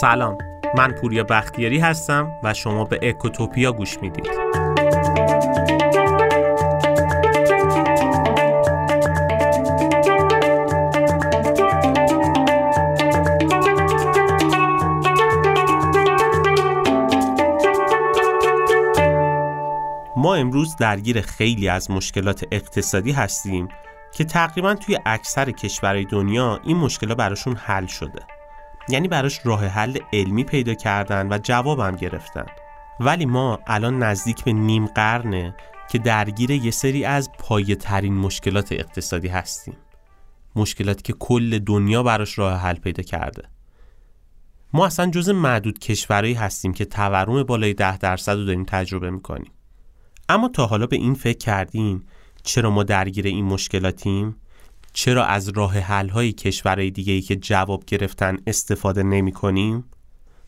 سلام. من پوریا بختیاری هستم و شما به اکوتوپیا گوش می‌دید. ما امروز درگیر خیلی از مشکلات اقتصادی هستیم که تقریبا توی اکثر کشورهای دنیا این مشکلات براشون حل شده. یعنی براش راه حل علمی پیدا کردن و جوابم گرفتن. ولی ما الان نزدیک به نیم قرنه که درگیر یه سری از پایه ترین مشکلات اقتصادی هستیم. مشکلاتی که کل دنیا براش راه حل پیدا کرده. ما اصلا جز معدود کشورهایی هستیم که تورم بالای ده درصد رو داریم تجربه می‌کنیم. اما تا حالا به این فکر کردیم چرا ما درگیر این مشکلاتیم؟ چرا از راه حل های کشورهای دیگه ای که جواب گرفتن استفاده نمی کنیم؟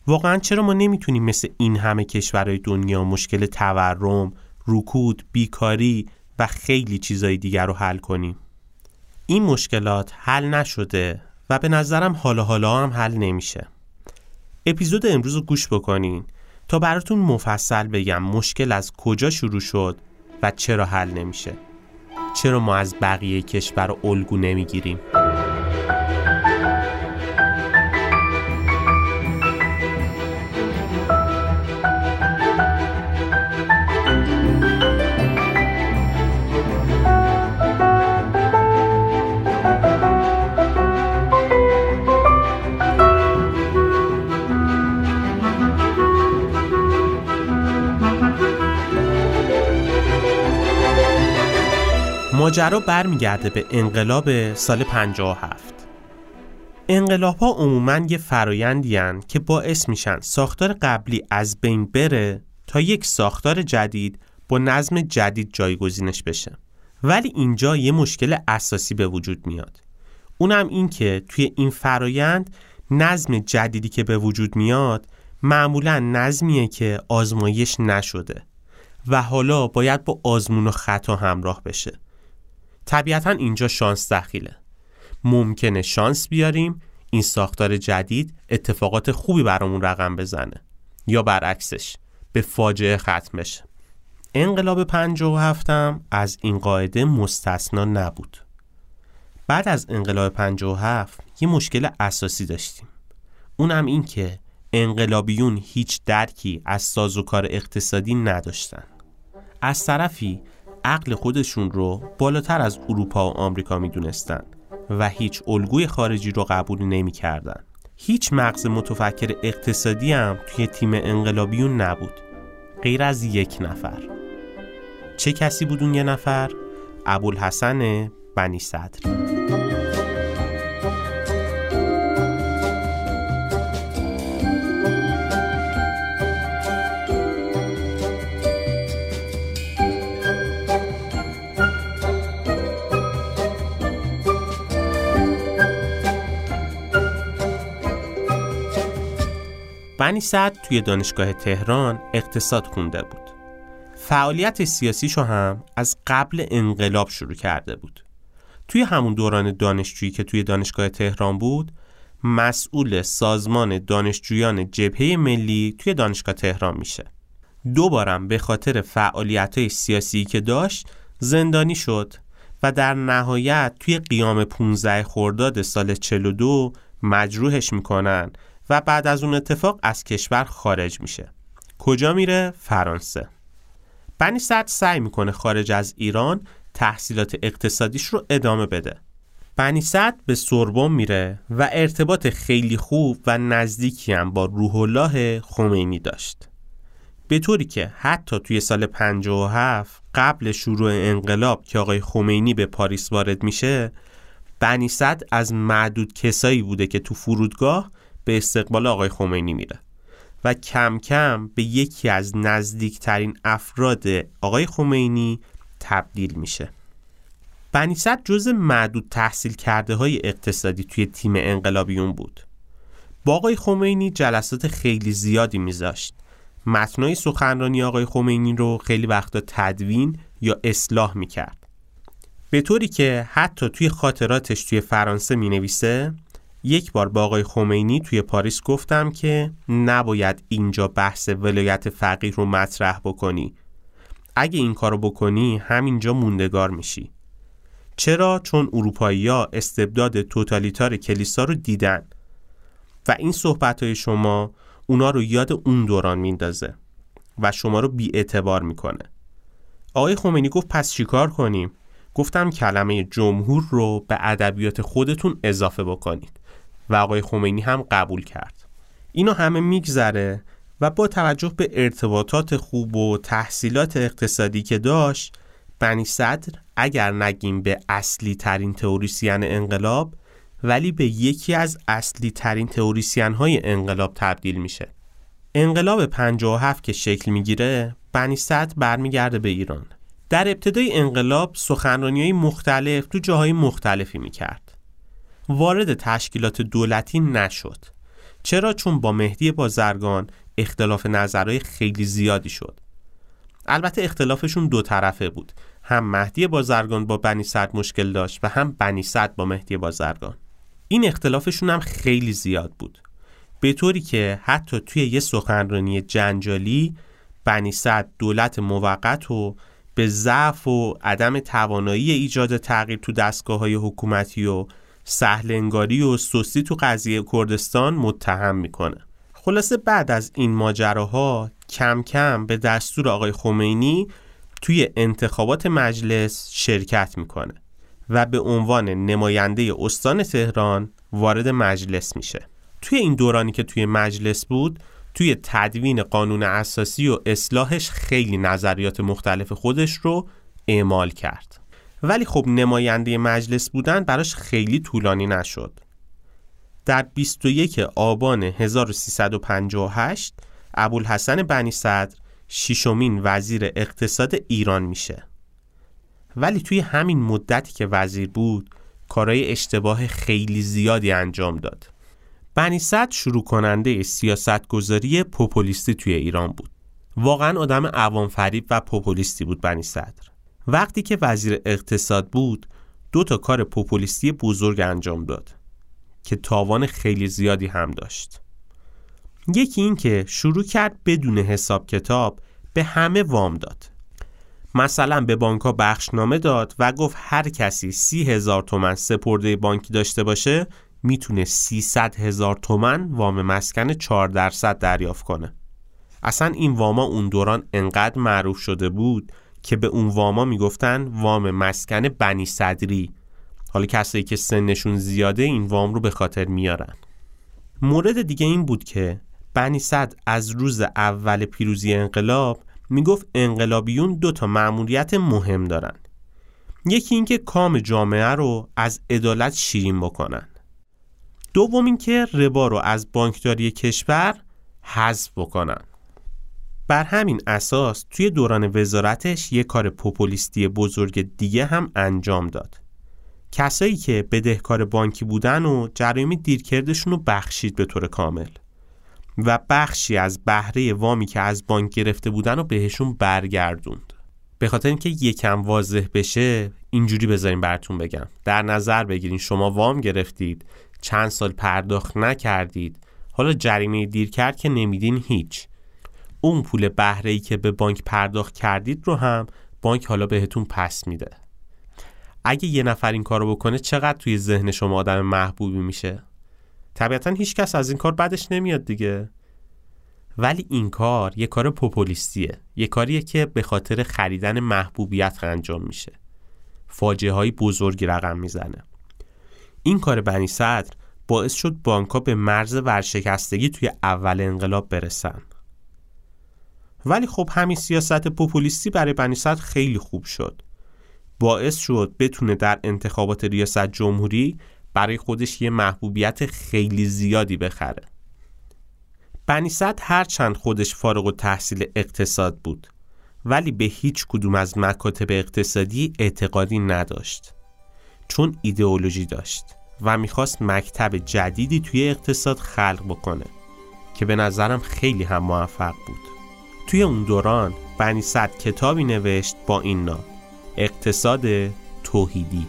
واقعا چرا ما نمی‌تونیم مثل این همه کشورهای دنیا مشکل تورم، رکود، بیکاری و خیلی چیزهای دیگر رو حل کنیم؟ این مشکلات حل نشده و به نظرم حالا حالا هم حل نمیشه. اپیزود امروز رو گوش بکنین تا براتون مفصل بگم مشکل از کجا شروع شد و چرا حل نمیشه. چرا ما از بقیه کشور الگو نمی‌گیریم؟ ماجرا برمیگرده به انقلاب سال 57 انقلاب ها عموما یه فرایندی که باعث میشن ساختار قبلی از بین بره تا یک ساختار جدید با نظم جدید جایگزینش بشه. ولی اینجا یه مشکل اساسی به وجود میاد. اونم این که توی این فرایند نظم جدیدی که به وجود میاد معمولا نظمیه که آزمایش نشده و حالا باید با آزمون و خطا همراه بشه. طبیعتا اینجا شانس دخیله. ممکنه شانس بیاریم این ساختار جدید اتفاقات خوبی برامون رقم بزنه. یا برعکسش به فاجعه ختم بشه. انقلاب 57 هم از این قاعده مستثنا نبود. بعد از انقلاب 57 یه مشکل اساسی داشتیم. اونم این که انقلابیون هیچ درکی از سازوکار اقتصادی نداشتن. از طرفی عقل خودشون رو بالاتر از اروپا و آمریکا می‌دونستن و هیچ الگوی خارجی رو قبول نمی‌کردن. هیچ مغز متفکر اقتصادی هم توی تیم انقلابیون نبود غیر از یک نفر چه کسی بود اون یه نفر؟ ابوالحسن بنی صدر بنی صد توی دانشگاه تهران اقتصاد خونده بود. فعالیت سیاسیشو هم از قبل انقلاب شروع کرده بود. توی همون دوران دانشجویی که توی دانشگاه تهران بود، مسئول سازمان دانشجویان جبهه ملی توی دانشگاه تهران میشه. دوبارم به خاطر فعالیت سیاسی که داشت زندانی شد و در نهایت توی قیام 15 خرداد سال 42 مجروحش می‌کنن و بعد از اون اتفاق از کشور خارج میشه. کجا میره؟ فرانسه. بنی صد سعی می‌کنه خارج از ایران تحصیلات اقتصادیش رو ادامه بده. بنی صد به سوربن میره و ارتباط خیلی خوب و نزدیکی هم با روح الله خمینی داشت. به طوری که حتی توی سال 57 قبل شروع انقلاب که آقای خمینی به پاریس وارد میشه بنی صد از معدود کسایی بوده که تو فرودگاه به استقبال آقای خمینی میره و کم کم به یکی از نزدیکترین افراد آقای خمینی تبدیل میشه. بنیصد جز معدود تحصیل کرده های اقتصادی توی تیم انقلابیون بود. با آقای خمینی جلسات خیلی زیادی میذاشت. متنای سخنرانی آقای خمینی رو خیلی وقتا تدوین یا اصلاح می‌کرد. به طوری که حتی توی خاطراتش توی فرانسه می نویسه یک بار با آقای خمینی توی پاریس گفتم که نباید اینجا بحث ولایت فقیه رو مطرح بکنی. اگه این کارو بکنی همینجا موندگار میشی. چرا؟ چون اروپایی ها استبداد توتالیتار کلیسا رو دیدن. و این صحبت های شما اونا رو یاد اون دوران میندازه و شما رو بی اعتبار می‌کنه. آقای خمینی گفت پس چیکار کنیم؟ گفتم کلمه جمهور رو به ادبیات خودتون اضافه بکنید. و آقای خمینی هم قبول کرد. اینو همه میگذره و با توجه به ارتباطات خوب و تحصیلات اقتصادی که داشت بنی صدر اگر نگیم به اصلی ترین تئوریسین انقلاب ولی به یکی از اصلی ترین تئوریسین های انقلاب تبدیل میشه. انقلاب 57 که شکل می‌گیره بنی صدر برمیگرده به ایران. در ابتدای انقلاب سخنرانی های مختلف تو جاهای مختلفی می‌کرد. وارد تشکیلات دولتی نشد. چرا؟ چون با مهدی بازرگان اختلاف نظرهای خیلی زیادی شد. البته اختلافشون دو طرفه بود. هم مهدی بازرگان با بنی صد مشکل داشت و هم بنی صد با مهدی بازرگان. این اختلافشون هم خیلی زیاد بود. به طوری که حتی توی یه سخنرانی جنجالی بنی صد دولت موقت و به ضعف و عدم توانایی ایجاد تغییر تو دستگاه های حکومتی و سهلنگاری و سستی تو قضیه کردستان متهم می‌کنه. خلاصه بعد از این ماجراها کم کم به دستور آقای خمینی توی انتخابات مجلس شرکت می‌کنه و به عنوان نماینده استان تهران وارد مجلس میشه. توی این دورانی که توی مجلس بود توی تدوین قانون اساسی و اصلاحش خیلی نظریات مختلف خودش رو اعمال کرد. ولی خب نماینده مجلس بودن براش خیلی طولانی نشد. در 21 آبان 1358 ابوالحسن بنی صدر ششمین وزیر اقتصاد ایران میشه. ولی توی همین مدتی که وزیر بود کارهای اشتباه خیلی زیادی انجام داد. بنی صدر شروع کننده سیاست گذاری پوپولیستی توی ایران بود. واقعا آدم عوام فریب و پوپولیستی بود بنی صدر. وقتی که وزیر اقتصاد بود دو تا کار پوپولیستی بزرگ انجام داد که تاوان خیلی زیادی هم داشت. یکی این که شروع کرد بدون حساب کتاب به همه وام داد. مثلا به بانکها بخشنامه داد و گفت هر کسی سی هزار تومن سپرده بانکی داشته باشه می‌تونه 300 هزار تومن وام مسکن 4 درصد دریافت کنه. اصلا این واما اون دوران انقدر معروف شده بود که به اون واما می‌گفتن وام مسکن بنی صدری. حالا کسایی که سنشون زیاده این وام رو به خاطر میارن. مورد دیگه این بود که بنی صد از روز اول پیروزی انقلاب می‌گفت انقلابیون دو تا مأموریت مهم دارن. یکی اینکه کام جامعه رو از عدالت شیرین بکنن. دوم اینکه ربا رو از بانکداری کشور حذف بکنن. بر همین اساس توی دوران وزارتش یه کار پوپولیستی بزرگ دیگه هم انجام داد. کسایی که بدهکار بانکی بودن و جرایم دیرکردشون رو بخشید به طور کامل. و بخشی از بهره وامی که از بانک گرفته بودن رو بهشون برگردوند. به خاطر اینکه یکم واضح بشه اینجوری بذاریم براتون بگم. در نظر بگیرین شما وام گرفتید چند سال پرداخت نکردید حالا جریمه دیر کرد که نمیدین هیچ. اون پول بهره ای که به بانک پرداخت کردید رو هم بانک حالا بهتون پس میده. اگه یه نفر این کارو بکنه چقدر توی ذهن شما آدم محبوبی میشه؟ طبیعتا هیچ کس از این کار بعدش نمیاد دیگه. ولی این کار یه کار پوپولیستیه. یه کاریه که به خاطر خریدن محبوبیت انجام میشه. فاجعه های بزرگی رقم می‌زنه. این کار بنی صدر باعث شد بانکها به مرز ورشکستگی توی اول انقلاب برسن. ولی خب همین سیاست پوپولیستی برای بنی صدر خیلی خوب شد. باعث شد بتونه در انتخابات ریاست جمهوری برای خودش یه محبوبیت خیلی زیادی بخره. بنی صدر هرچند خودش فارغ و تحصیل اقتصاد بود ولی به هیچ کدوم از مکاتب اقتصادی اعتقادی نداشت. چون ایدئولوژی داشت و می‌خواست مکتب جدیدی توی اقتصاد خلق بکنه که به نظرم خیلی هم موفق بود. توی اون دوران بنی صد کتابی نوشت با این نام اقتصاد توحیدی.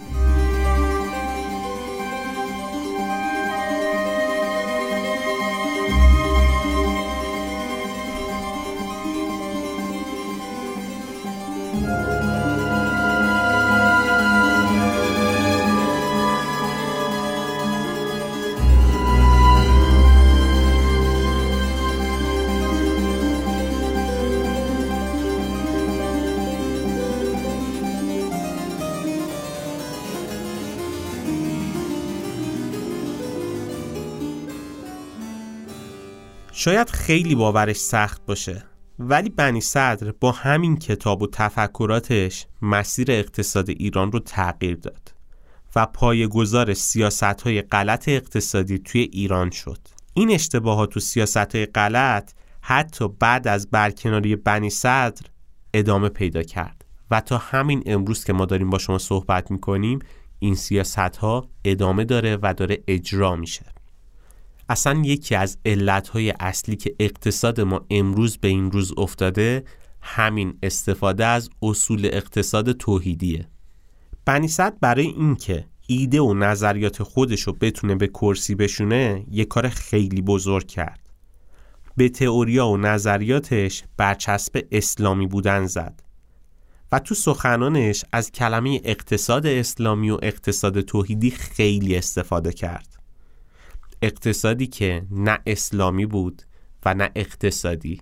شاید خیلی باورش سخت باشه ولی بنی صدر با همین کتاب و تفکراتش مسیر اقتصاد ایران رو تغییر داد و گذار سیاست های غلط اقتصادی توی ایران شد. این اشتباهات و سیاست های غلط حتی بعد از برکناری بنی صدر ادامه پیدا کرد و تا همین امروز که ما داریم با شما صحبت می‌کنیم این سیاست ها ادامه داره و داره اجرا میشه. اصلا یکی از علتهای اصلی که اقتصاد ما امروز به این روز افتاده همین استفاده از اصول اقتصاد توحیدیه. بنیصد برای اینکه ایده و نظریات خودش رو بتونه به کرسی بشونه یه کار خیلی بزرگ کرد. به تئوریا و نظریاتش برچسب اسلامی بودن زد و تو سخنانش از کلمه اقتصاد اسلامی و اقتصاد توحیدی خیلی استفاده کرد. اقتصادی که نه اسلامی بود و نه اقتصادی.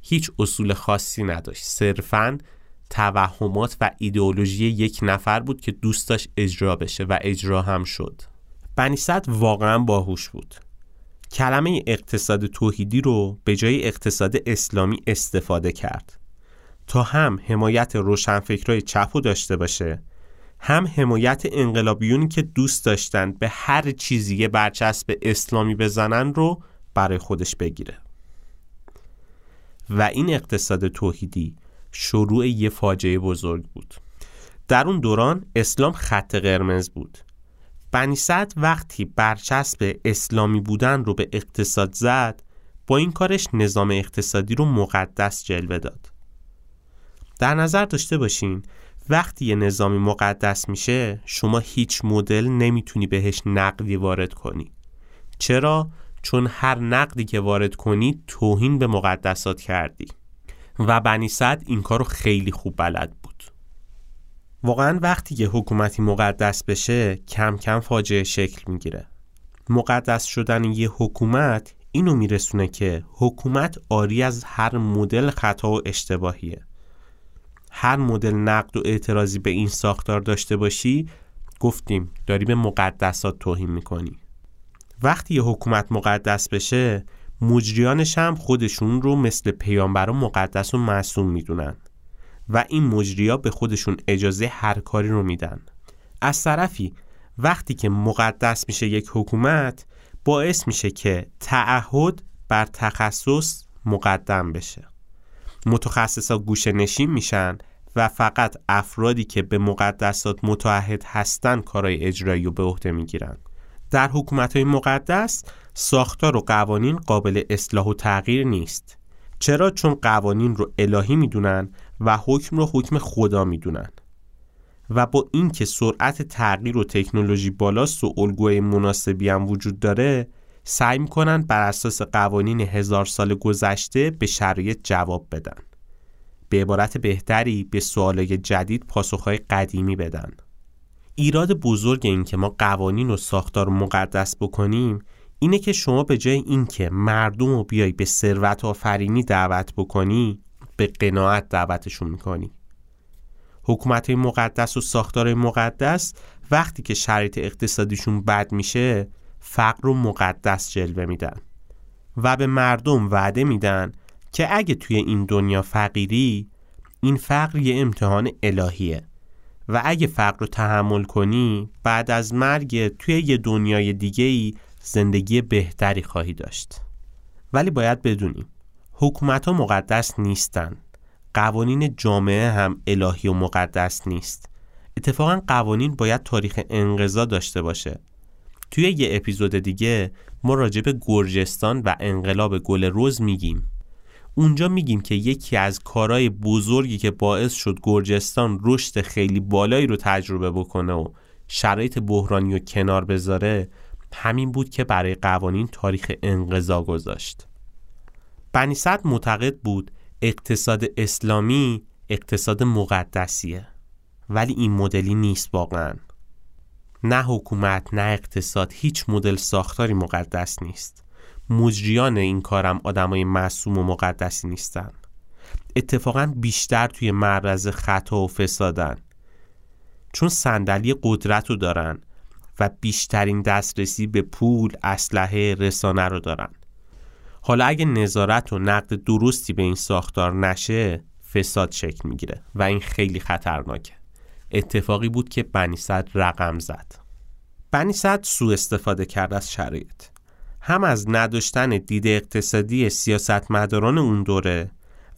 هیچ اصول خاصی نداشت. صرفا توهمات و ایدئولوژی یک نفر بود که دوست داشت اجرا بشه و اجرا هم شد. بنیصد واقعا باهوش بود. کلمه اقتصاد توحیدی رو به جای اقتصاد اسلامی استفاده کرد. تا هم حمایت روشنفکرای چپ داشته باشه هم حمایت انقلابیونی که دوست داشتن به هر چیزی یه برچسب اسلامی بزنن رو برای خودش بگیره. و این اقتصاد توحیدی شروع یه فاجعه بزرگ بود. در اون دوران اسلام خط قرمز بود. بنی وقتی برچسب اسلامی بودن رو به اقتصاد زد با این کارش نظام اقتصادی رو مقدس جلوه داد. در نظر داشته باشین وقتی یه نظامی مقدس میشه شما هیچ مدل نمی‌تونی بهش نقدی وارد کنی. چرا؟ چون هر نقدی که وارد کنی توهین به مقدسات کردی. و بنی صد این کارو خیلی خوب بلد بود. واقعا وقتی یه حکومتی مقدس بشه کم کم فاجعه شکل می‌گیره. مقدس شدن یه حکومت اینو میرسونه که حکومت آری از هر مدل خطا و اشتباهیه. هر مدل نقد و اعتراضی به این ساختار داشته باشی گفتیم داری به مقدسات توهین می‌کنی. وقتی یه حکومت مقدس بشه مجریانش هم خودشون رو مثل پیامبر مقدس و معصوم می‌دونن و این مجریا به خودشون اجازه هر کاری رو میدن. از طرفی وقتی که مقدس میشه یک حکومت باعث میشه که تعهد بر تخصص مقدم بشه. متخصصا گوشه نشین میشن و فقط افرادی که به مقدسات متعهد هستن کارهای اجرایی رو به عهده می‌گیرن در حکومت های مقدس ساختار و قوانین قابل اصلاح و تغییر نیست. چرا؟ چون قوانین رو الهی می‌دونن و حکم رو حکم خدا می‌دونن. و با اینکه سرعت تغییر و تکنولوژی بالاست و الگوی مناسبی هم وجود داره سعی می‌کنن بر اساس قوانین هزار سال گذشته به شرایط جواب بدن. به عبارت بهتری به سوالای جدید پاسخهای قدیمی بدن. ایراد بزرگ این که ما قوانین و ساختار مقدس بکنیم اینه که شما به جای اینکه مردم رو بیای به ثروت آفرینی دعوت بکنی به قناعت دعوتشون می‌کنی. حکومت مقدس و ساختار مقدس وقتی که شرایط اقتصادیشون بد میشه فقر رو مقدس جلوه میدن و به مردم وعده میدن که اگه توی این دنیا فقیری این فقر یه امتحان الهیه. و اگه فقر رو تحمل کنی بعد از مرگ توی یه دنیای دیگه ای زندگی بهتری خواهی داشت. ولی باید بدونیم حکومت ها مقدس نیستن. قوانین جامعه هم الهی و مقدس نیست. اتفاقا قوانین باید تاریخ انقضا داشته باشه. توی یه اپیزود دیگه ما راجع به گرجستان و انقلاب گل روز میگیم. اونجا میگیم که یکی از کارهای بزرگی که باعث شد گرجستان رشد خیلی بالایی رو تجربه بکنه و شرایط بحرانی و کنار بذاره همین بود که برای قوانین تاریخ انقضا گذاشت. بنی معتقد بود اقتصاد اسلامی اقتصاد مقدسیه ولی این مدلی نیست واقعا. نه حکومت نه اقتصاد هیچ مدل ساختاری مقدس نیست. مجریان این کارم آدمای معصوم و مقدسی نیستن. اتفاقا بیشتر توی معرض خطا و فسادن. چون صندلی قدرت رو دارن و بیشترین دسترسی به پول، اسلحه، رسانه رو دارن. حالا اگه نظارت و نقد درستی به این ساختار نشه فساد شکل می‌گیره و این خیلی خطرناکه. اتفاقی بود که بنی رقم زد. بنی صدر سوء استفاده کرد از شرایط. هم از نداشتن دید اقتصادی سیاستمداران اون دوره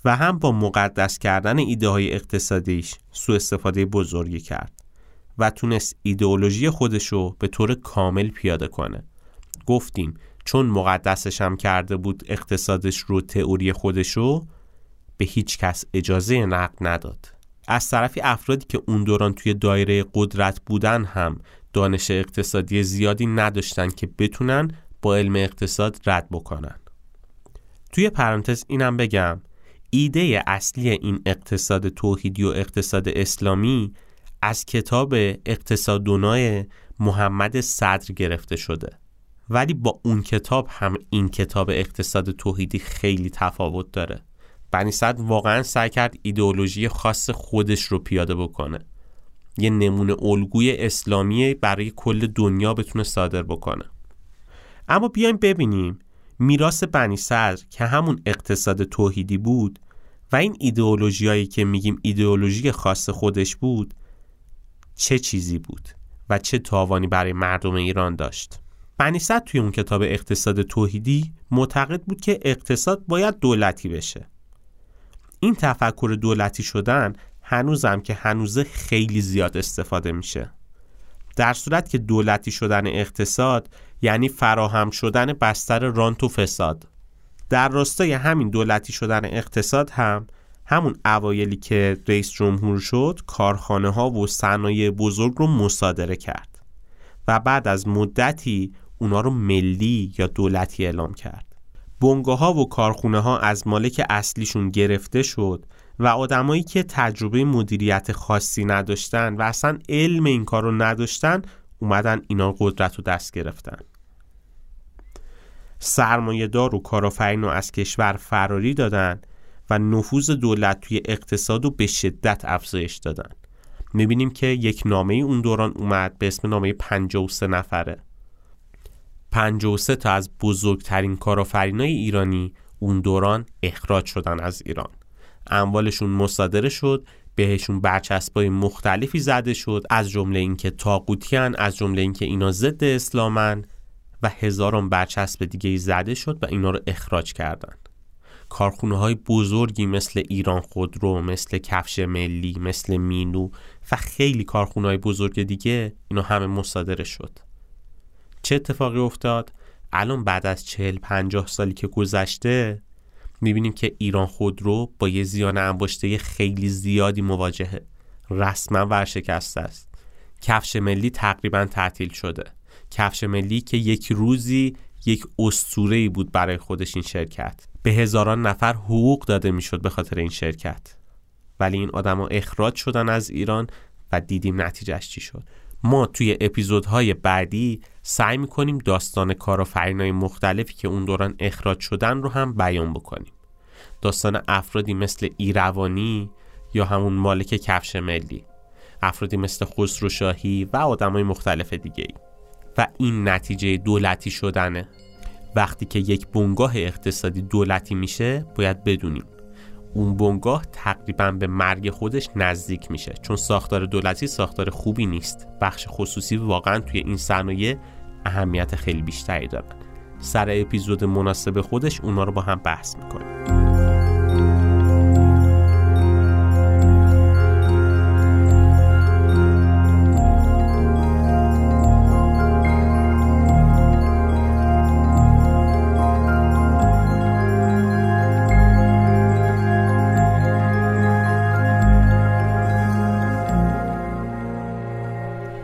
و هم با مقدس کردن ایده های اقتصادیش سوء استفاده بزرگی کرد و تونست ایدئولوژی خودشو به طور کامل پیاده کنه. گفتیم چون مقدسش هم کرده بود اقتصادش رو تئوری خودشو به هیچ کس اجازه نقد نداد. از طرفی افرادی که اون دوران توی دایره قدرت بودن هم دانش اقتصادی زیادی نداشتن که بتونن با علم اقتصاد رد بکنن. توی پرانتز اینم بگم ایده اصلی این اقتصاد توحیدی و اقتصاد اسلامی از کتاب اقتصادونای محمد صدر گرفته شده. ولی با اون کتاب هم این کتاب اقتصاد توحیدی خیلی تفاوت داره. بنی صدر واقعا سعی کرد ایدئولوژی خاص خودش رو پیاده بکنه. یه نمونه الگوی اسلامی برای کل دنیا بتونه صادر بکنه. اما بیایم ببینیم. میراث بنی صدر که همون اقتصاد توحیدی بود و این ایدئولوژیایی که میگیم ایدئولوژی خاص خودش بود چه چیزی بود و چه تاوانی برای مردم ایران داشت؟ بنی صدر توی اون کتاب اقتصاد توحیدی معتقد بود که اقتصاد باید دولتی بشه. این تفکر دولتی شدن هنوزم که هنوزه خیلی زیاد استفاده میشه. در صورت که دولتی شدن اقتصاد یعنی فراهم شدن بستر رانت و فساد. در راستای همین دولتی شدن اقتصاد هم همون اوایلی که رئیس جمهور شد کارخانه ها و صنایع بزرگ رو مصادره کرد و بعد از مدتی اونا رو ملی یا دولتی اعلام کرد. بنگاه ها و کارخونه ها از مالک اصلیشون گرفته شد و آدمایی که تجربه مدیریت خاصی نداشتن و اصلا علم این کار رو نداشتن اومدن اینا قدرت رو دست گرفتن. سرمایه دار و رو از کشور فراری دادن و نفوذ دولت توی اقتصاد رو به شدت افزایش دادن. می‌بینیم که یک نامه اون دوران اومد به اسم نامه 53 نفره. 53 تا از بزرگترین کارآفرینای ایرانی اون دوران اخراج شدن از ایران. اموالشون مصادره شد بهشون برچسبای مختلفی زده شد از جمله اینکه تاقوتیان از جمله اینکه اینا ضد اسلامن و هزاران برچسب دیگه زده شد و اینا رو اخراج کردن. کارخونه های بزرگی مثل ایران خودرو مثل کفش ملی مثل مینو و خیلی کارخونه های بزرگ دیگه اینا همه مصادره شد. چه اتفاقی افتاد؟ الان بعد از چهل پنجاه سالی که گذشته می‌بینیم که ایران خودرو با یه زیان انباشته خیلی زیادی مواجهه. رسما ورشکسته است. کفش ملی تقریبا تعطیل شده. کفش ملی که یک روزی یک اسطوره بود برای خودش این شرکت. به هزاران نفر حقوق داده می‌شد به خاطر این شرکت. ولی این آدما اخراج شدن از ایران و دیدیم نتیجهش چی شد. ما توی اپیزودهای بعدی سعی می‌کنیم داستان کارآفرینای مختلفی که اون دوران اخراج شدن رو هم بیان بکنیم. داستان افرادی مثل ایروانی یا همون مالک کفش ملی. افرادی مثل خسرو شاهی و آدمای مختلف دیگه ای. و این نتیجه دولتی شدنه. وقتی که یک بنگاه اقتصادی دولتی میشه باید بدونیم اون بنگاه تقریبا به مرگ خودش نزدیک میشه. چون ساختار دولتی ساختار خوبی نیست. بخش خصوصی واقعا توی این صنایع اهمیت خیلی بیشتری دارن سر اپیزود مناسب خودش اونا رو با هم بحث می‌کنیم.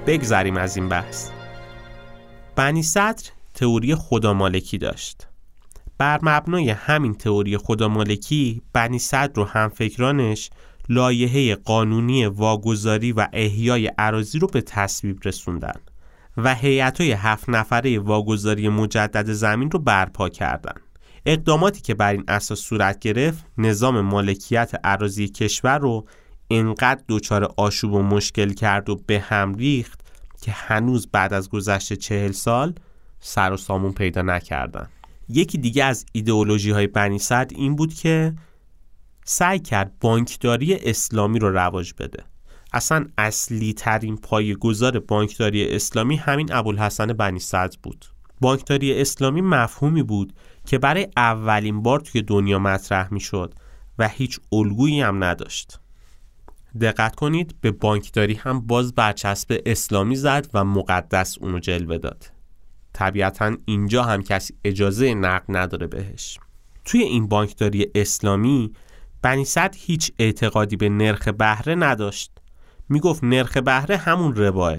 بگذریم از این بحث بنی صدر تئوری خودمالکی داشت بر مبنای همین تئوری خودمالکی بنی صدر و همفکرانش لایحه قانونی واگذاری و احیای عراضی رو به تصویب رسوندن و هیئت‌های هفت نفره واگذاری مجدد زمین رو برپا کردند. اقداماتی که بر این اساس صورت گرفت نظام مالکیت عراضی کشور رو انقدر دچار آشوب و مشکل کرد و به هم ریخت که هنوز بعد از گذشت چهل سال سر و سامون پیدا نکردن. یکی دیگه از ایدئولوژی های بنی صدر این بود که سعی کرد بانکداری اسلامی رو رواج بده. اصلا اصلی ترین گذار بانکداری اسلامی همین ابوالحسن بنی صدر بود. بانکداری اسلامی مفهومی بود که برای اولین بار توی دنیا مطرح می شد و هیچ الگویی هم نداشت. دقت کنید به بانکداری هم باز برچسب اسلامی زد و مقدس اونو جلوه داد. طبیعتا اینجا هم کسی اجازه نقد نداره بهش. توی این بانکداری اسلامی بنی هیچ اعتقادی به نرخ بهره نداشت. می‌گفت نرخ بهره همون رباه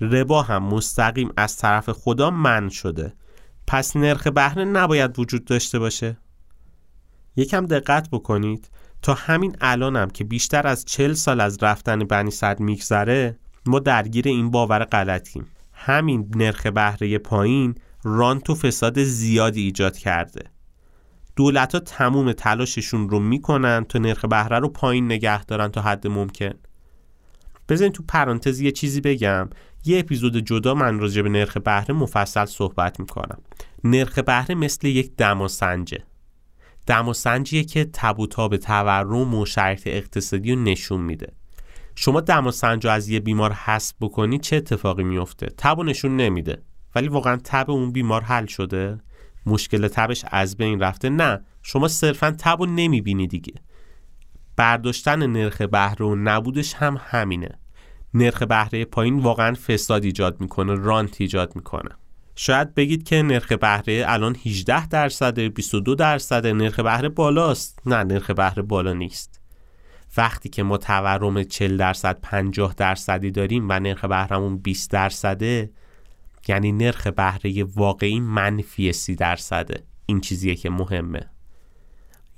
ربا هم مستقیم از طرف خدا من شده. پس نرخ بهره نباید وجود داشته باشه. یکم دقت بکنید. تا همین الانم که بیشتر از چل سال از رفتن بنی صد میگذره ما درگیر این باور غلطیم. همین نرخ بهره پایین رانت و فساد زیادی ایجاد کرده. دولت ها تموم تلاششون رو می‌کنن تا نرخ بهره رو پایین نگه دارن تا حد ممکن. بزنین تو پرانتز یه چیزی بگم. یه اپیزود جدا من راجع به نرخ بهره مفصل صحبت می‌کنم. نرخ بهره مثل یک دماسنجه. دماسنجیه که تب و تاب تورم و شرایط اقتصادی رو نشون میده. شما دماسنج رو از یه بیمار حذف بکنی چه اتفاقی میفته؟ تب نشون نمیده. ولی واقعا تب اون بیمار حل شده. مشکل تبش از بین رفته. نه شما صرفا تب و نمی‌بینی دیگه. برداشتن نرخ بهره و نبودش هم همینه. نرخ بهره پایین واقعا فساد ایجاد می‌کنه رانت ایجاد می‌کنه. شاید بگید که نرخ بهره الان 18 درصد 22 درصد نرخ بهره بالاست. نه نرخ بهره بالا نیست. وقتی که ما تورم 40 درصد 50 درصدی داریم و نرخ بهرهمون 20 درصده یعنی نرخ بهره واقعی منفی 30 درصده. این چیزیه که مهمه.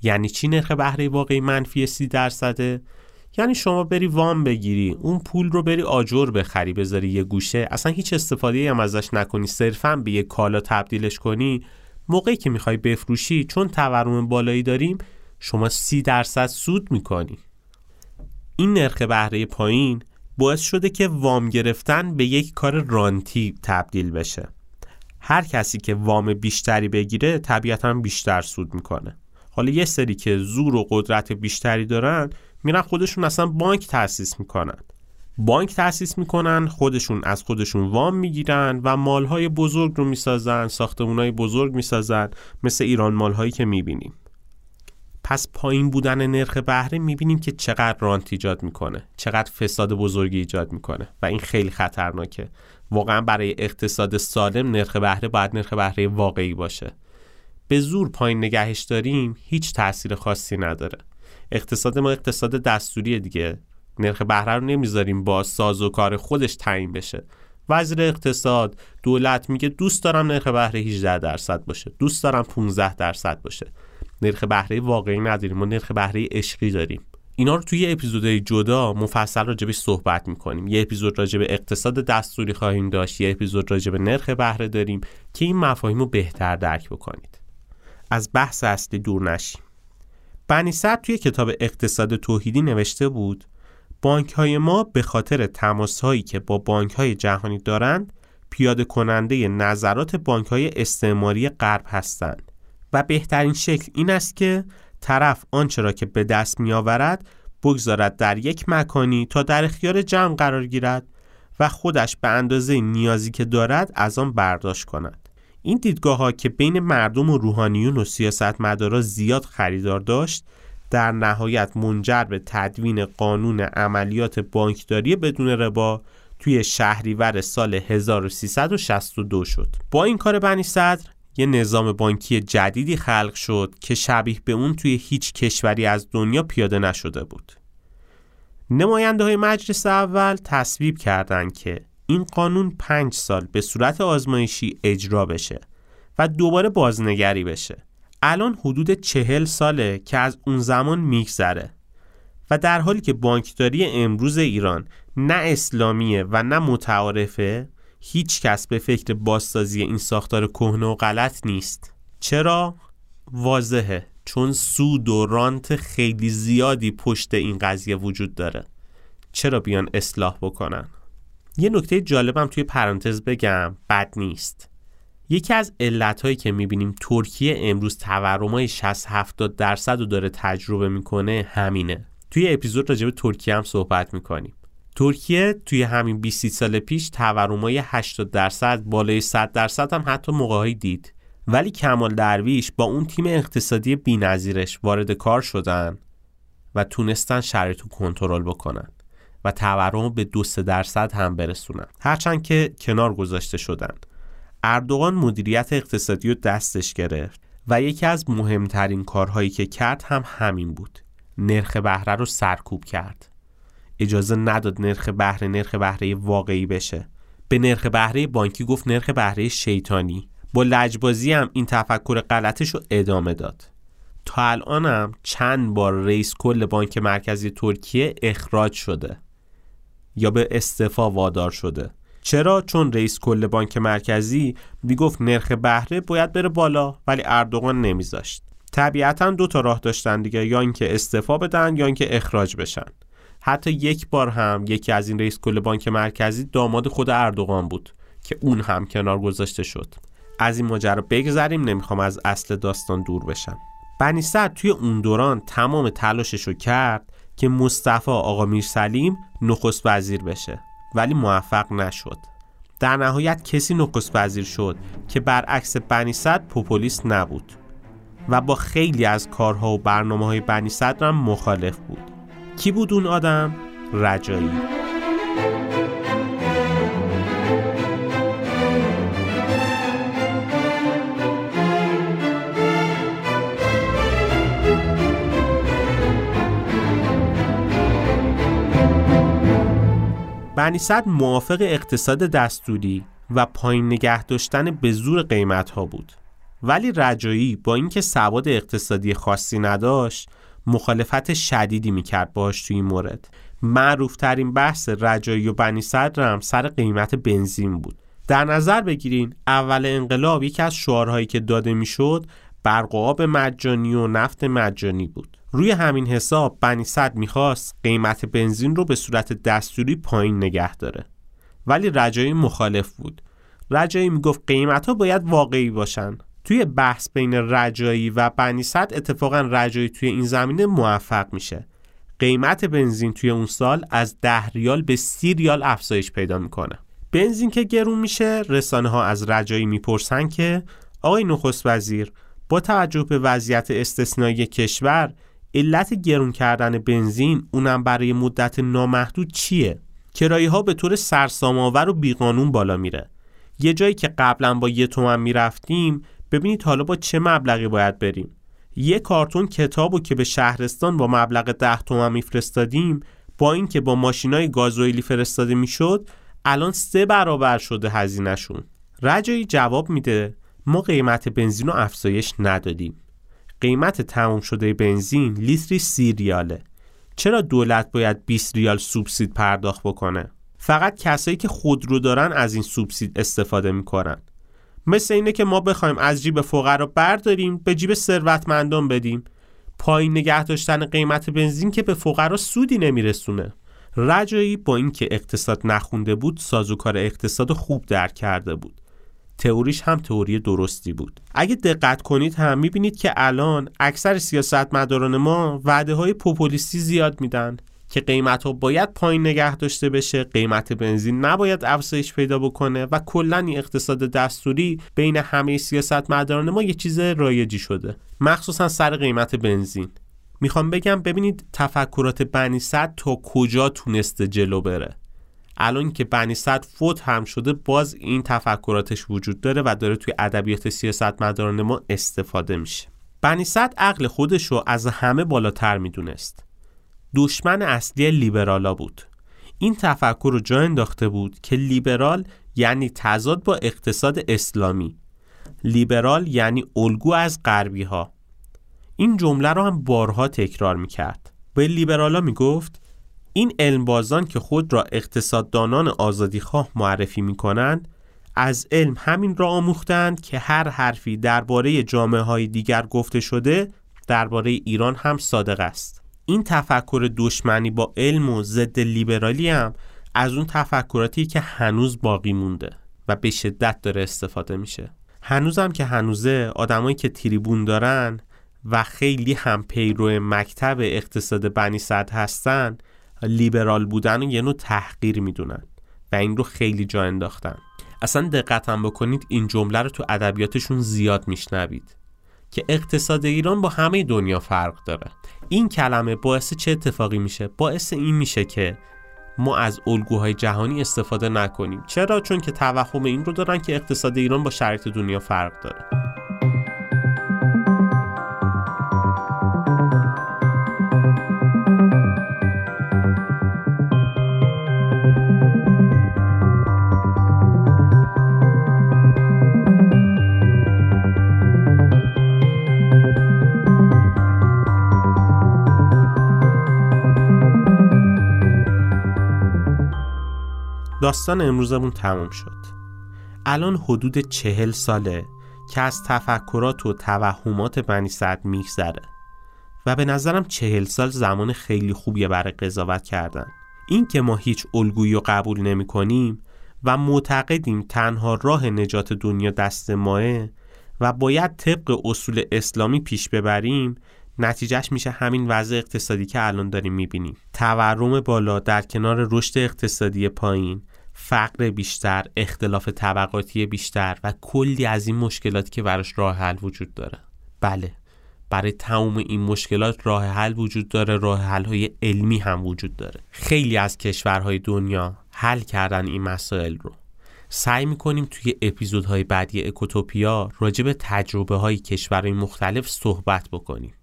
یعنی چی نرخ بهره واقعی منفی 30 درصده؟ یعنی شما بری وام بگیری اون پول رو بری آجر بخری بذاری یه گوشه. اصلا هیچ استفاده هم ازش نکنی. صرفا به یه کالا تبدیلش کنی. موقعی که می‌خوای بفروشی چون تورم بالایی داریم شما سی درصد سود می‌کنی. این نرخ بهره پایین باعث شده که وام گرفتن به یک کار رانتی تبدیل بشه. هر کسی که وام بیشتری بگیره طبیعتا بیشتر سود می‌کنه. حالا یه سری که زور و قدرت بیشتری دارن میرن خودشون اصلا بانک تأسیس می‌کنن. بانک تأسیس می‌کنن خودشون از خودشون وام می‌گیرن و مالهای بزرگ رو می‌سازن ساختمونهای بزرگ می‌سازن مثل ایران مالهایی که می‌بینیم. پس پایین بودن نرخ بهره می‌بینیم که چقدر رانت ایجاد می‌کنه چقدر فساد بزرگی ایجاد می‌کنه و این خیلی خطرناکه. واقعا برای اقتصاد سالم نرخ بهره باید نرخ بهره واقعی باشه. به زور پایین نگهش داریم هیچ تاثیر خاصی نداره. اقتصاد ما اقتصاد دستوری دیگه. نرخ بهره رو نمی‌ذاریم با ساز و کار خودش تعیین بشه. وزیر اقتصاد دولت میگه دوست دارم نرخ بهره 18 درصد باشه. دوست دارم 15 درصد باشه. نرخ بهره واقعی نداریم. ما نرخ بهره عشقی داریم. اینا رو توی اپیزودهای جدا مفصل راجبش صحبت می‌کنیم. یه اپیزود راجب اقتصاد دستوری خواهیم داشت. یه اپیزود راجب نرخ بهره داریم که این مفاهیم رو بهتر درک بکنید. از بحث اصلی دور نشیم. بنی توی کتاب اقتصاد توحیدی نوشته بود بانک های ما به خاطر تماس هایی که با بانک های جهانی دارند پیاده کننده نظرات بانک های استعماری غرب هستند و بهترین شکل این است که طرف آنچه را که به دست می آورد بگذارد در یک مکانی تا در اختیار جمع قرار گیرد و خودش به اندازه نیازی که دارد از آن برداشت کند. این دیدگاه ها که بین مردم و روحانیون و سیاستمدارا زیاد خریدار داشت در نهایت منجر به تدوین قانون عملیات بانکداری بدون ربا توی شهریور سال 1362 شد. با این کار بنی صدر یه نظام بانکی جدیدی خلق شد که شبیه به اون توی هیچ کشوری از دنیا پیاده نشده بود. نماینده های مجلس اول تصویب کردند که این قانون پنج سال به صورت آزمایشی اجرا بشه و دوباره بازنگری بشه الان حدود چهل ساله که از اون زمان میگذره و در حالی که بانکداری امروز ایران نه اسلامیه و نه متعارفه هیچ کس به فکر بازسازی این ساختار کهنه و غلط نیست چرا؟ واضحه چون سود و رانت خیلی زیادی پشت این قضیه وجود داره چرا بیان اصلاح بکنن؟ یه نکته جالبم توی پرانتز بگم بد نیست. یکی از علتهایی که می‌بینیم ترکیه امروز تورمای 60 70 درصد رو داره تجربه می‌کنه همینه. توی اپیزود راجع به ترکیه هم صحبت می‌کنیم. ترکیه توی همین 20 سال پیش تورمای 80 درصد بالای 100 درصد هم حتی موقعی دید. ولی کمال درویش با اون تیم اقتصادی بی‌نظیرش وارد کار شدن و تونستن شرایط رو کنترل بکنن. و تورم به دو درصد هم برسونن. هرچند که کنار گذاشته شدن اردوغان مدیریت اقتصادی رو دستش گرفت و یکی از مهمترین کارهایی که کرد هم همین بود. نرخ بهره رو سرکوب کرد. اجازه نداد نرخ بهره نرخ بهره واقعی بشه. به نرخ بهره بانکی گفت نرخ بهره شیطانی. با لجبازی هم این تفکر غلطش رو ادامه داد. تا الانم چند بار رئیس کل بانک مرکزی ترکیه اخراج شده. یا به استعفا وادار شده. چرا؟ چون رئیس کل بانک مرکزی می‌گفت نرخ بهره باید بره بالا ولی اردوغان نمیذاشت. طبیعتا دو تا راه داشتن دیگه یا اینکه استعفا بدن یا اینکه اخراج بشن. حتی یک بار هم یکی از این رئیس کل بانک مرکزی داماد خود اردوغان بود که اون هم کنار گذاشته شد. از این ماجرا بگذریم نمی‌خوام از اصل داستان دور بشم. بنی توی اون دوران تمام تلاشش رو کرد که مصطفی آقا میرسلیم نخست وزیر بشه. ولی موفق نشد. در نهایت کسی نخست وزیر شد که برعکس بنی صدر پوپولیست نبود. و با خیلی از کارها و برنامه های بنی صدر هم مخالف بود. کی بود اون آدم؟ رجایی. بنی موافق اقتصاد دستوری و پایین نگه داشتن به زور قیمت ها بود. ولی رجایی با اینکه سواد اقتصادی خاصی نداشت مخالفت شدیدی می‌کرد باش توی این مورد. معروف ترین بحث رجایی و بنی صدر هم سر قیمت بنزین بود. در نظر بگیرین اول انقلاب یکی از شعارهایی که داده می‌شد برق آب مجانی و نفت مجانی بود. روی همین حساب بنی صد می‌خواست قیمت بنزین رو به صورت دستوری پایین نگه داره. ولی رجایی مخالف بود. رجایی می‌گفت قیمت ها باید واقعی باشن. توی بحث بین رجایی و بنی صد اتفاقا رجایی توی این زمینه موفق میشه. قیمت بنزین توی اون سال از ده ریال به سی ریال افزایش پیدا می‌کنه. بنزین که گرون میشه رسانه ها از رجایی می‌پرسن که آقای نخست وزیر با توجه به وضعیت استثنایی کشور علت گرون کردن بنزین اونم برای مدت نامحدود چیه؟ کرایه ها به طور سرسام‌آور و بیقانون بالا میره. یه جایی که قبلا با یه تومن می‌رفتیم ببینید حالا با چه مبلغی باید بریم. یه کارتون کتابو که به شهرستان با مبلغ ده تومن میفرستادیم با اینکه با ماشینای گازوئیلی فرستاده می‌شد الان سه برابر شده هزینهشون. رجایی جواب میده ما قیمت بنزین رو افزایش ندادیم. قیمت تمام شده بنزین لیتری سی ریاله. چرا دولت باید 20 ریال سوبسید پرداخت بکنه؟ فقط کسایی که خودرو دارن از این سوبسید استفاده می‌کنن. مثل اینه که ما بخوایم از جیب فقرا برداریم به جیب ثروتمندان بدیم. پایین نگه داشتن قیمت بنزین که به فقرا سودی نمیرسونه. رجایی با اینکه اقتصاد نخونده بود سازوکار اقتصاد خوب درک کرده بود. تئوریش هم تئوری درستی بود. اگه دقت کنید هم می‌بینید که الان اکثر سیاستمداران ما وعده های پوپولیستی زیاد میدن که قیمت ها باید پایین نگه داشته بشه قیمت بنزین نباید افزایش پیدا بکنه و کلا این اقتصاد دستوری بین همه سیاستمداران ما یه چیز رایجی شده. مخصوصا سر قیمت بنزین. می‌خوام بگم ببینید تفکرات بنی صد تا کجا تونسته جلو بره. الان که بنی صد فوت هم شده باز این تفکراتش وجود داره و داره توی ادبیات سیاست مداران ما استفاده میشه. بنی صد عقل خودش رو از همه بالاتر می‌دونست. دشمن اصلی لیبرالا بود. این تفکر رو جا انداخته بود که لیبرال یعنی تضاد با اقتصاد اسلامی. لیبرال یعنی الگو از غربی ها این جمله رو هم بارها تکرار می‌کرد. به لیبرالا می‌گفت این علمبازان که خود را اقتصاددانان آزادیخواه معرفی می کنند از علم همین را آموختند که هر حرفی درباره جامعه های دیگر گفته شده درباره ایران هم صادق است. این تفکر دشمنی با علم و ضد لیبرالی هم از اون تفکراتی که هنوز باقی مونده و به شدت داره استفاده میشه. هنوزم که هنوزه آدمایی که تریبون دارن و خیلی هم پیرو مکتب اقتصاد بنی صد هستن لیبرال بودن و یه نوع تحقیر می‌دونن و این رو خیلی جا انداختن. اصلا دقتم بکنید این جمله رو تو ادبیاتشون زیاد میشنوید که اقتصاد ایران با همه دنیا فرق داره. این کلمه باعث چه اتفاقی میشه؟ باعث این میشه که ما از الگوهای جهانی استفاده نکنیم. چرا؟ چون که توهم این رو دارن که اقتصاد ایران با شرایط دنیا فرق داره. داستان امروزمون تموم شد. الان حدود چهل ساله که از تفکرات و توهمات بنی سعد میگذره و به نظرم چهل سال زمان خیلی خوبیه برای قضاوت کردن. این که ما هیچ الگویی رو قبول نمی کنیم و معتقدیم تنها راه نجات دنیا دست ماه و باید طبق اصول اسلامی پیش ببریم نتیجهش میشه همین وضع اقتصادی که الان داریم می‌بینیم. تورم بالا در کنار رشد اقتصادی پایین فقر بیشتر اختلاف طبقاتی بیشتر و کلی از این مشکلاتی که براش راه حل وجود داره. بله برای تمام این مشکلات راه حل وجود داره راه حل های علمی هم وجود داره. خیلی از کشورهای دنیا حل کردن این مسائل رو. سعی می‌کنیم توی اپیزودهای بعدی اکوتوپیا راجع به تجربه های کشورهای مختلف صحبت بکنیم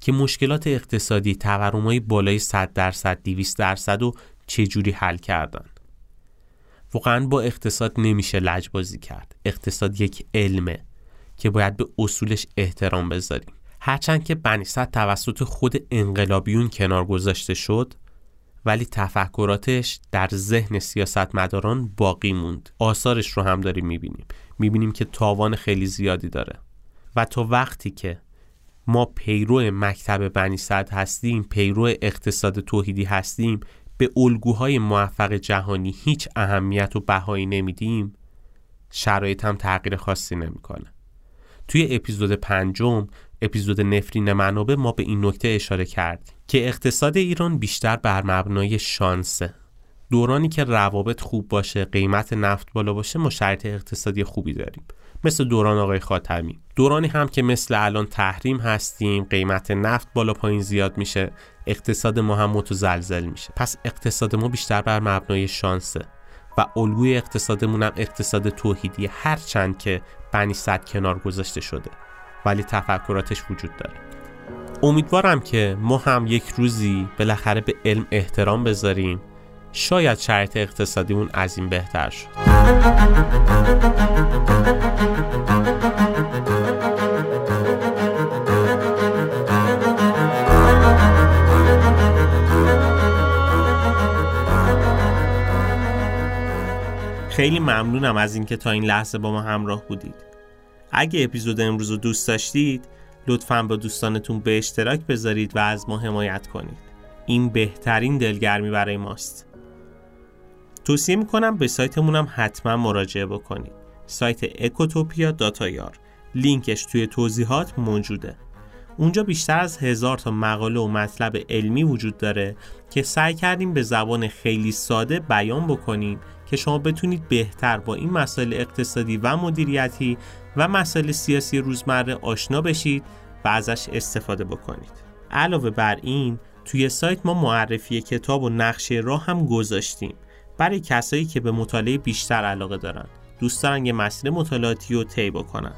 که مشکلات اقتصادی تورم های بالای 100 درصد 200 درصد و چجوری حل کردن. واقعا با اقتصاد نمیشه لجبازی کرد. اقتصاد یک علمه که باید به اصولش احترام بذاریم. هرچند که بنیصد توسط خود انقلابیون کنار گذاشته شد ولی تفکراتش در ذهن سیاستمداران باقی موند. آثارش رو هم داریم می‌بینیم. می‌بینیم که تاوان خیلی زیادی داره. و تا وقتی که ما پیرو مکتب بنی هستیم پیرو اقتصاد توحیدی هستیم به الگوهای موفق جهانی هیچ اهمیت و بهایی نمیدیم شرایط هم تغییر خاصی نمی‌کنه. توی اپیزود پنجم اپیزود نفرین منابع ما به این نکته اشاره کردیم که اقتصاد ایران بیشتر بر مبنای شانسه. دورانی که روابط خوب باشه قیمت نفت بالا باشه ما شرایط اقتصادی خوبی داریم. مثل دوران آقای خاتمی. دورانی هم که مثل الان تحریم هستیم قیمت نفت بالا پایین زیاد میشه اقتصاد ما هم متزلزل میشه. پس اقتصاد ما بیشتر بر مبنای شانسه و الگوی اقتصادمون هم اقتصاد توحیدی. هر چند که بنی صد کنار گذاشته شده ولی تفکراتش وجود داره. امیدوارم که ما هم یک روزی بالاخره به علم احترام بذاریم. شاید شرایط اقتصادیمون از این بهتر شد. خیلی ممنونم از اینکه تا این لحظه با ما همراه بودید. اگه اپیزود امروز رو دوست داشتید لطفا با دوستانتون به اشتراک بذارید و از ما حمایت کنید. این بهترین دلگرمی برای ماست. توصیه می‌کنم به سایتمون هم حتما مراجعه بکنید. سایت اکوتوپیا داتایار لینکش توی توضیحات موجوده. اونجا بیشتر از هزار تا مقاله و مطلب علمی وجود داره که سعی کردیم به زبان خیلی ساده بیان بکنیم که شما بتونید بهتر با این مسائل اقتصادی و مدیریتی و مسائل سیاسی روزمره آشنا بشید و ازش استفاده بکنید. علاوه بر این توی سایت ما معرفی کتاب و نقشه راه هم گذاشتیم. برای کسایی که به مطالعه بیشتر علاقه دارن. دوست دارن یه مسیر مطالعاتی رو طی بکنن.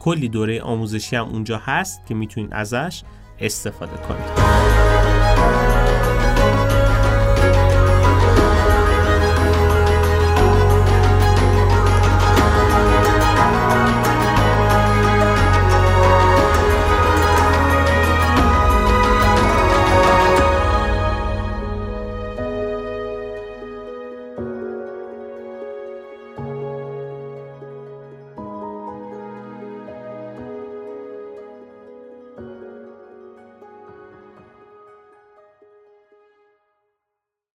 کلی دوره آموزشی هم اونجا هست که می‌تونید ازش استفاده کنید.